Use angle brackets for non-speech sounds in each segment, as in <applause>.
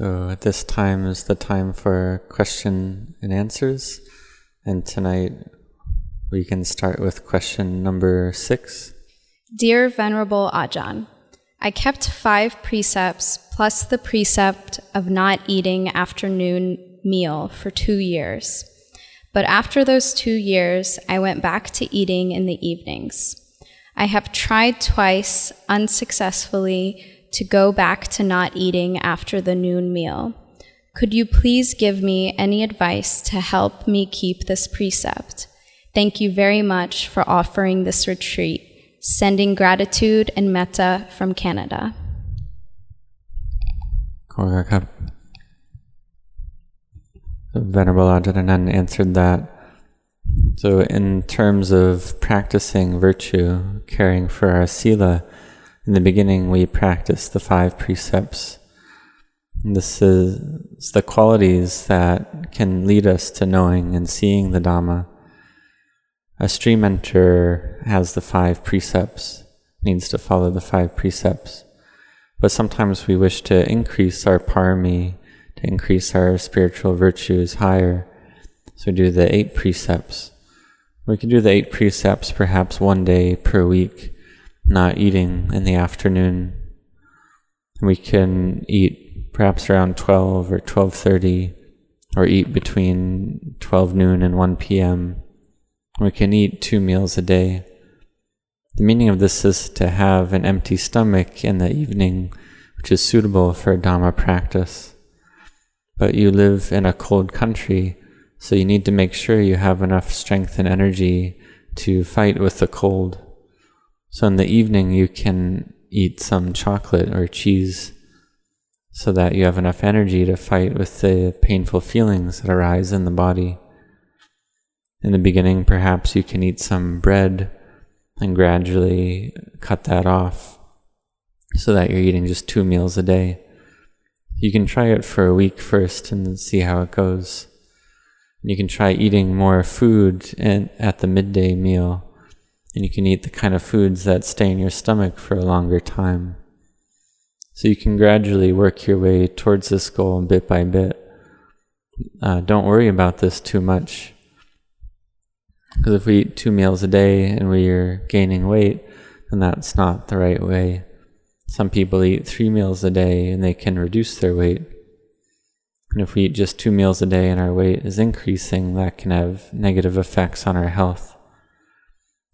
So at this time is the time for question and answers. And tonight we can start with question number six. Dear Venerable Ajahn, I kept five precepts plus the precept of not eating afternoon meal for two years. But after those two years, I went back to eating in the evenings. I have tried twice unsuccessfully to go back to not eating after the noon meal. Could you please give me any advice to help me keep this precept? Thank you very much for offering this retreat. Sending gratitude and metta from Canada. ขอบคุณครับ Venerable Ajahn answered that. So, in terms of practicing virtue, caring for our sila, in the beginning we practice the five precepts. This is the qualities that can lead us to knowing and seeing the Dhamma. A stream enter has the five precepts, needs to follow the five precepts. But sometimes we wish to increase our parami, to increase our spiritual virtues higher. So we do the eight precepts. We can do the eight precepts perhaps one day per week, not eating in the afternoon. We can eat perhaps around 12 or 12:30 or eat between 12 noon and 1 p.m. We can eat two meals a day. The meaning of this is to have an empty stomach in the evening, which is suitable for Dhamma practice. But you live in a cold country, so you need to make sure you have enough strength and energy to fight with the cold. So in the evening, you can eat some chocolate or cheese so that you have enough energy to fight with the painful feelings that arise in the body. In the beginning, perhaps you can eat some bread and gradually cut that off so that you're eating just two meals a day. You can try it for a week first and see how it goes. You can try eating more food at the midday meal, and you can eat the kind of foods that stay in your stomach for a longer time. So you can gradually work your way towards this goal bit by bit. Uh, don't worry about this too much. Because if we eat two meals a day and we're gaining weight, then that's not the right way. Some people eat three meals a day and they can reduce their weight. And if we eat just two meals a day and our weight is increasing, that can have negative effects on our health.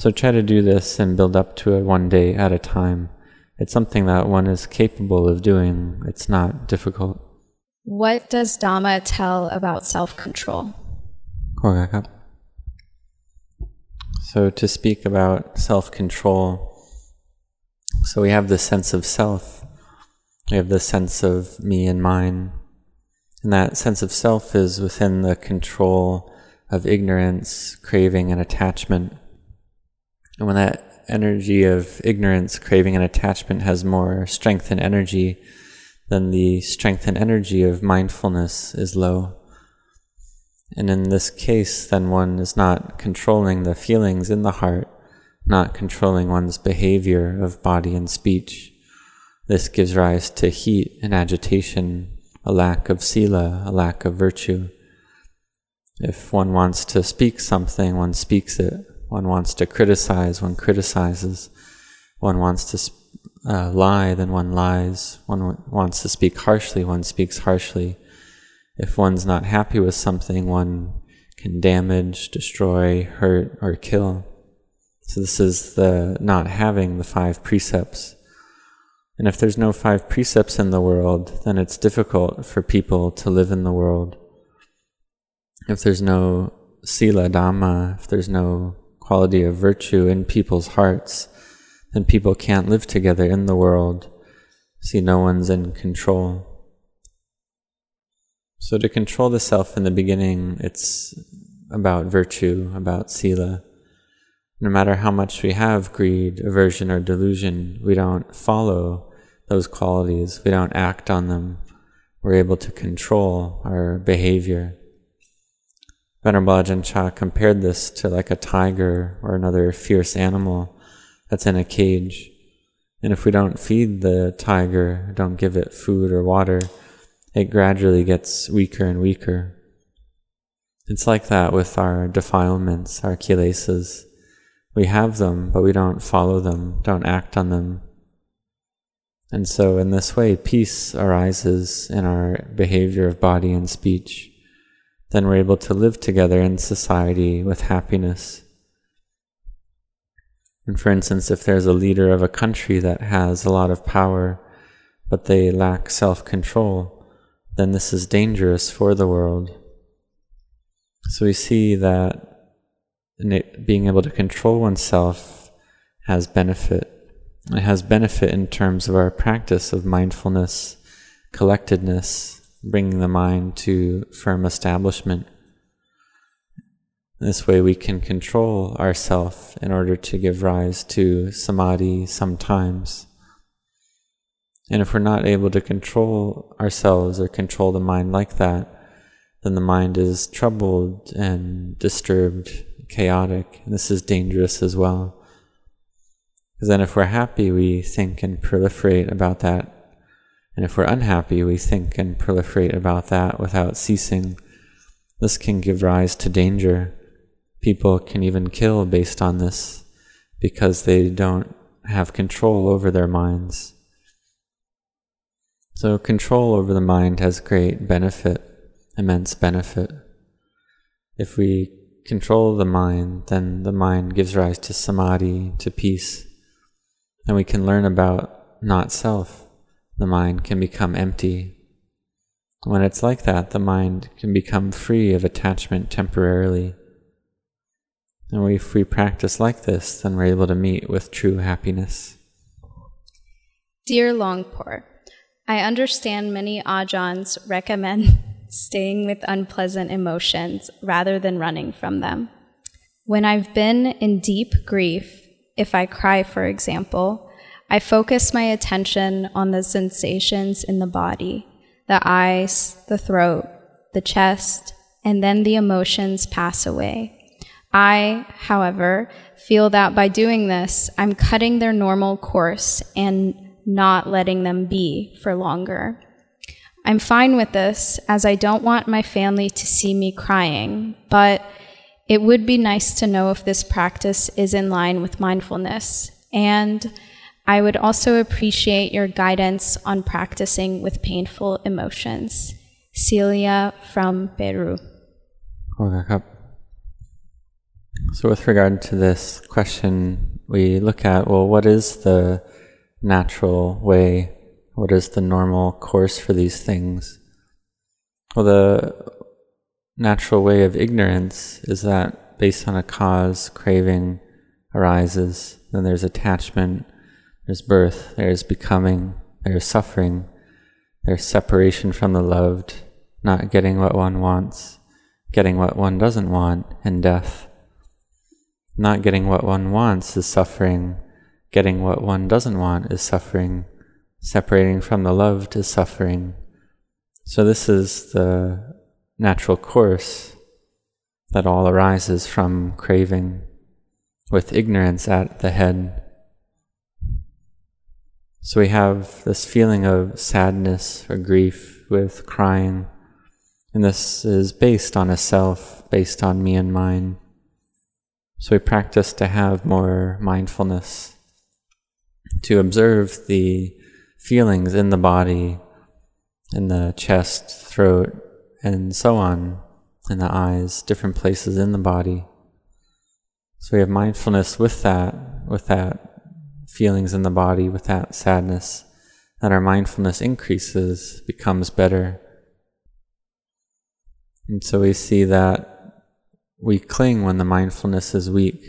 So try to do this and build up to it one day at a time. It's something that one is capable of doing, it's not difficult. What does Dhamma tell about self control? So, to speak about self control, so we have this sense of self, we have this sense of me and mine, and that sense of self is within the control of ignorance, craving, and attachment. And when that energy of ignorance, craving, and attachment has more strength and energy, then the strength and energy of mindfulness is low. And in this case, then one is not controlling the feelings in the heart, not controlling one's behavior of body and speech. This gives rise to heat and agitation, a lack of sila, a lack of virtue. If one wants to speak something, one speaks it. One wants to criticize, one criticizes. One wants to uh, lie, then one lies. One wants to speak harshly, one speaks harshly. If one's not happy with something, one can damage, destroy, hurt, or kill. So, this is the not having the five precepts. And if there's no five precepts in the world, then it's difficult for people to live in the world. If there's no sila dhamma, if there's no quality of virtue in people's hearts, then people can't live together in the world. See, no one's in control. So, to control the self in the beginning, it's about virtue, about sila. No matter how much we have greed, aversion, or delusion, we don't follow those qualities, we don't act on them. We're able to control our behavior. Venerable Ajahn Chah compared this to like a tiger or another fierce animal that's in a cage. And if we don't feed the tiger, don't give it food or water, it gradually gets weaker and weaker. It's like that with our defilements, our kilesas. We have them, but we don't follow them, don't act on them. And so, in this way, peace arises in our behavior of body and speech. Then we're able to live together in society with happiness. And for instance, if there's a leader of a country that has a lot of power, but they lack self control, then this is dangerous for the world. So we see that being able to control oneself has benefit. It has benefit in terms of our practice of mindfulness, collectedness, bringing the mind to firm establishment. This way we can control ourself in order to give rise to samadhi sometimes. And if we're not able to control ourselves or control the mind like that, then the mind is troubled and disturbed, chaotic. And this is dangerous as well. Because then if we're happy, we think and proliferate about that. And if we're unhappy, we think and proliferate about that without ceasing. This can give rise to danger. People can even kill based on this because they don't have control over their minds. So, control over the mind has great benefit immense benefit. If we control the mind, then the mind gives rise to samadhi, to peace. And we can learn about not self. The mind can become empty. When it's like that, the mind can become free of attachment temporarily. And if we practice like this, then we're able to meet with true happiness. Dear Luang Por, I understand many ajahns recommend <laughs> staying with unpleasant emotions rather than running from them. When I've been in deep grief, if I cry, for example, I focus my attention on the sensations in the body the eyes, the throat, the chest, and then the emotions pass away. I, however, feel that by doing this, I'm cutting their normal course and not letting them be for longer. I'm fine with this as I don't want my family to see me crying, but it would be nice to know if this practice is in line with mindfulness. And I would also appreciate your guidance on practicing with painful emotions. Celia from Peru. So, with regard to this question, we look at well, what is the natural way what is the normal course for these things? Well, the natural way of ignorance is that based on a cause, craving arises, then there's attachment, there's birth, there's becoming, there's suffering, there's separation from the loved, not getting what one wants, getting what one doesn't want, and death. Not getting what one wants is suffering, getting what one doesn't want is suffering, separating from the loved is suffering. So, this is the natural course that all arises from craving, with ignorance at the head. So, we have this feeling of sadness or grief with crying, and this is based on a self, based on me and mine. So, we practice to have more mindfulness, to observe the feelings in the body, in the chest, throat, and so on, in the eyes, different places in the body. So we have mindfulness with that, with that feelings in the body, with that sadness, and our mindfulness increases, becomes better. And so we see that we cling when the mindfulness is weak,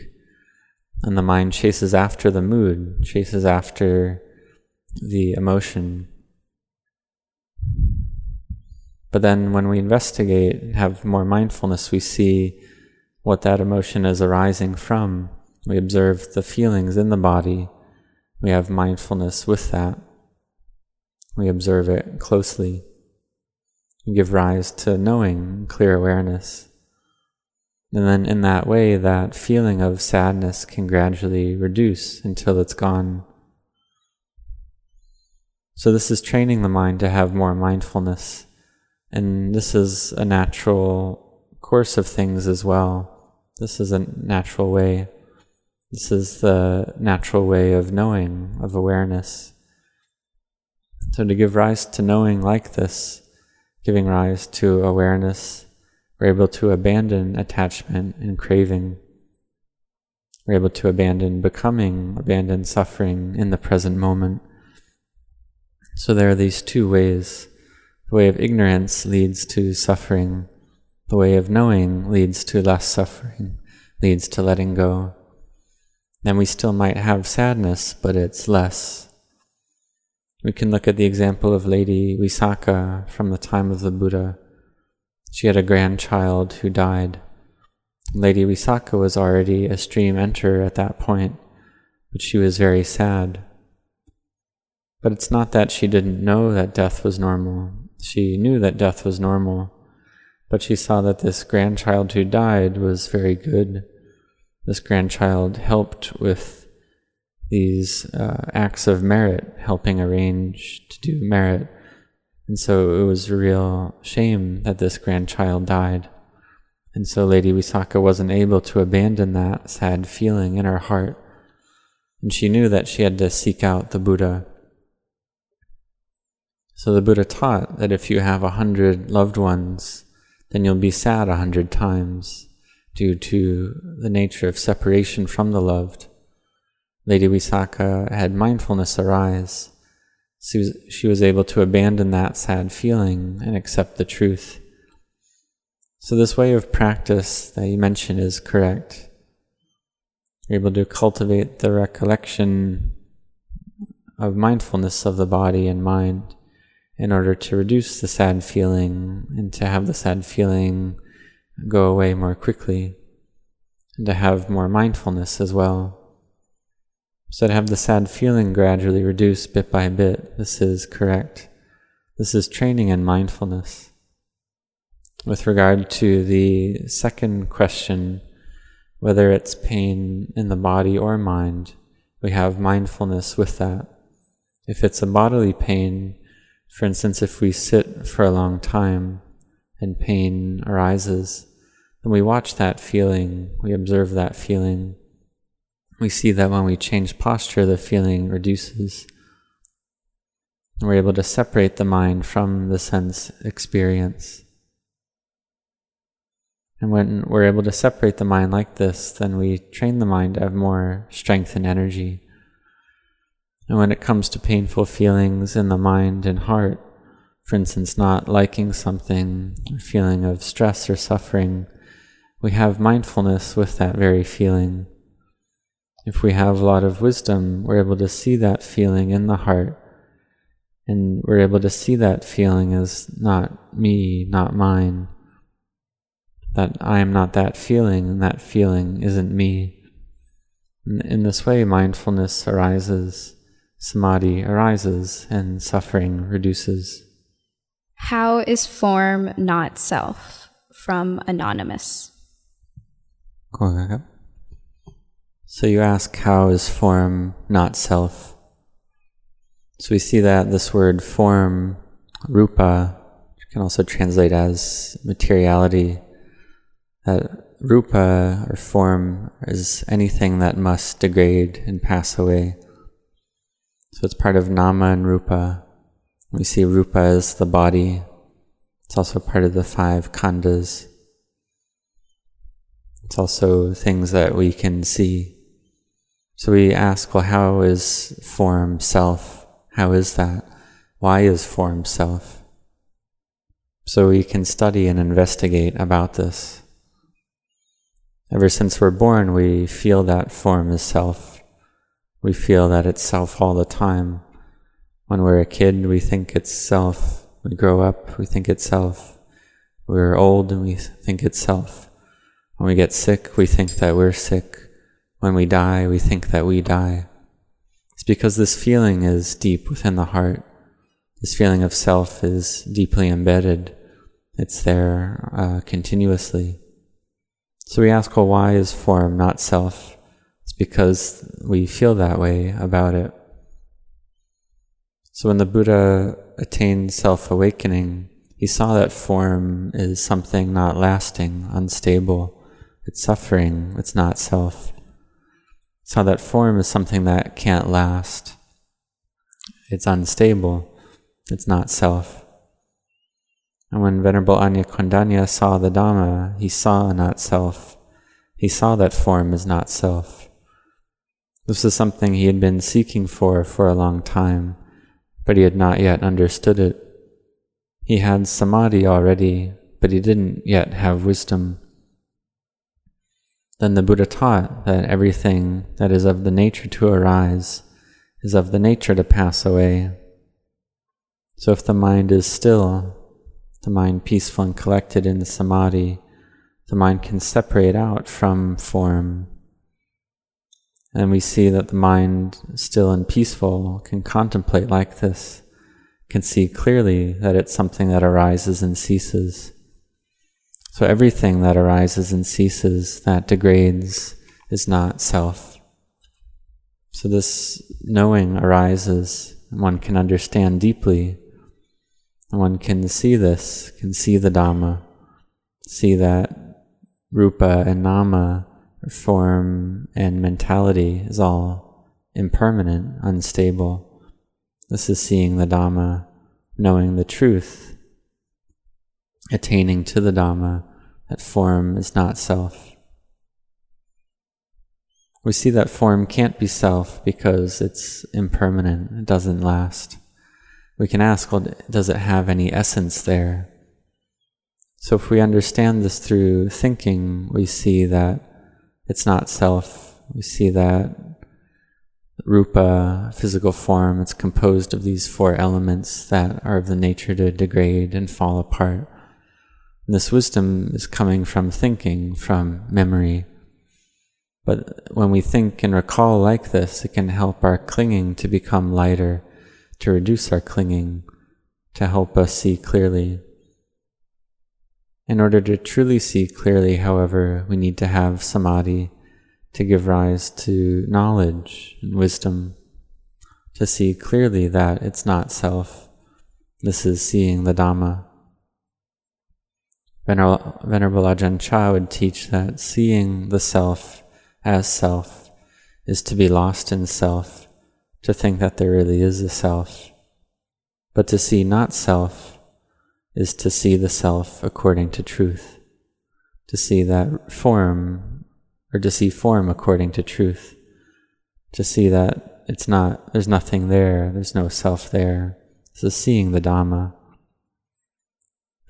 and the mind chases after the mood, chases after the emotion. But then when we investigate and have more mindfulness, we see what that emotion is arising from. We observe the feelings in the body. We have mindfulness with that. We observe it closely. We give rise to knowing, clear awareness. And then in that way, that feeling of sadness can gradually reduce until it's gone. So, this is training the mind to have more mindfulness And this is a natural course of things as well. This is a natural way. This is the natural way of knowing, of awareness. So to give rise to knowing like this, giving rise to awareness, we're able to abandon attachment and craving. We're able to abandon becoming, abandon suffering in the present moment. So there are these two ways. The way of ignorance leads to suffering. The way of knowing leads to less suffering, leads to letting go. And we still might have sadness, but it's less. We can look at the example of Lady Visakha from the time of the Buddha. She had a grandchild who died. Lady Visakha was already a stream enter at that point, but she was very sad. But it's not that she didn't know that death was normal. She knew that death was normal, but she saw that this grandchild who died was very good. This grandchild helped with these uh, acts of merit, helping arrange to do merit. And so it was a real shame that this grandchild died. And so Lady Visakha wasn't able to abandon that sad feeling in her heart. And she knew that she had to seek out the Buddha. So the Buddha taught that if you have a hundred loved ones, then you'll be sad a hundred times due to the nature of separation from the loved. Lady Visakha had mindfulness arise. She was, she was able to abandon that sad feeling and accept the truth. So, this way of practice that you mentioned is correct. You're able to cultivate the recollection of mindfulness of the body and mind in order to reduce the sad feeling and to have the sad feeling go away more quickly and to have more mindfulness as well. So to have the sad feeling gradually reduce bit by bit, this is correct. This is training in mindfulness. With regard to the second question, whether it's pain in the body or mind, we have mindfulness with that. If it's a bodily pain, for instance, if we sit for a long time and pain arises, then we watch that feeling, we observe that feeling, we see that when we change posture, the feeling reduces. And We're able to separate the mind from the sense experience. And when we're able to separate the mind like this, then we train the mind to have more strength and energy. And when it comes to painful feelings in the mind and heart, for instance, not liking something, feeling of stress or suffering, we have mindfulness with that very feeling. If we have a lot of wisdom, we're able to see that feeling in the heart. And we're able to see that feeling as not me, not mine. That I am not that feeling, and that feeling isn't me. In this way, mindfulness arises, samadhi arises, and suffering reduces. How is form not self? From Anonymous. Cool. So you ask, how is form not self? So we see that this word form, rupa, can also translate as materiality. That rupa or form is anything that must degrade and pass away. So it's part of nama and rupa. We see rupa as the body. It's also part of the five khandhas. It's also things that we can see. So we ask, well, how is form self? How is that? Why is form self? So we can study and investigate about this. Ever since we're born, we feel that form is self. We feel that it's self all the time. When we're a kid, we think it's self. We grow up, we think it's self. We're old and we think it's self. When we get sick, we think that we're sick. When we die, we think that we die. It's because this feeling is deep within the heart. This feeling of self is deeply embedded. It's there uh, continuously. So we ask, well, why is form not self? It's because we feel that way about it. So when the Buddha attained self awakening, He saw that form is something not lasting, unstable. It's suffering, it's not self. So that form is something that can't last. It's unstable, it's not self. And when Venerable Añña Koṇḍañña saw the Dhamma, he saw not self. He saw that form is not self. This is something he had been seeking for for a long time, but he had not yet understood it. He had samadhi already, but he didn't yet have wisdom. Then the Buddha taught that everything that is of the nature to arise is of the nature to pass away. So if the mind is still, the mind peaceful and collected in the samadhi, the mind can separate out from form. And we see that the mind, still and peaceful, can contemplate like this, can see clearly that it's something that arises and ceases. So everything that arises and ceases, that degrades, is not self. So this knowing arises, one can understand deeply one can see this, can see the Dhamma, see that rupa and nama, form and mentality is all impermanent, unstable. This is seeing the Dhamma, knowing the truth, attaining to the Dhamma, that form is not self. We see that form can't be self because it's impermanent, it doesn't last we can ask, well, does it have any essence there? So if we understand this through thinking, we see that it's not self. We see that rupa, physical form, it's composed of these four elements that are of the nature to degrade and fall apart. And this wisdom is coming from thinking, from memory. But when we think and recall like this, it can help our clinging to become lighter to reduce our clinging, to help us see clearly. In order to truly see clearly, however, we need to have samadhi to give rise to knowledge and wisdom, to see clearly that it's not self. This is seeing the Dhamma. Venerable, Venerable Ajahn Chah would teach that seeing the self as self is to be lost in self to think that there really is a self. But to see not self is to see the self according to truth, to see that form, or to see form according to truth, to see that it's not, there's nothing there, there's no self there. Is seeing the Dhamma.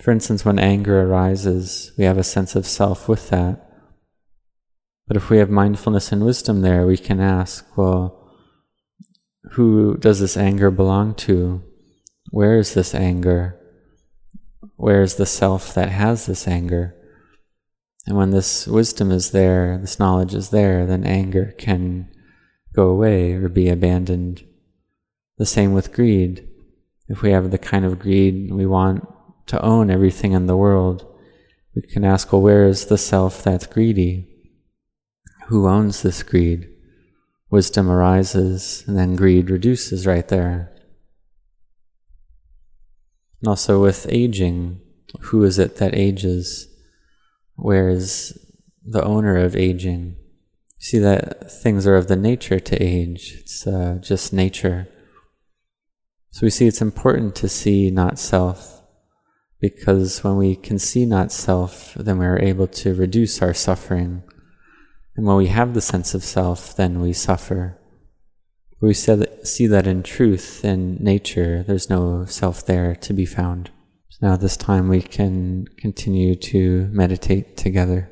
For instance, when anger arises, we have a sense of self with that. But if we have mindfulness and wisdom there, we can ask, well, who does this anger belong to? Where is this anger? Where is the self that has this anger? And when this wisdom is there, this knowledge is there, then anger can go away or be abandoned. The same with greed. If we have the kind of greed we want to own everything in the world, we can ask, well, where is the self that's greedy? Who owns this greed? wisdom arises, and then greed reduces right there. And also with aging, who is it that ages? Where is the owner of aging? See that things are of the nature to age, it's uh, just nature. So we see it's important to see not self, because when we can see not self, then we are able to reduce our suffering and when we have the sense of self, then we suffer. We see that in truth, in nature, there's no self there to be found. So now, this time, we can continue to meditate together.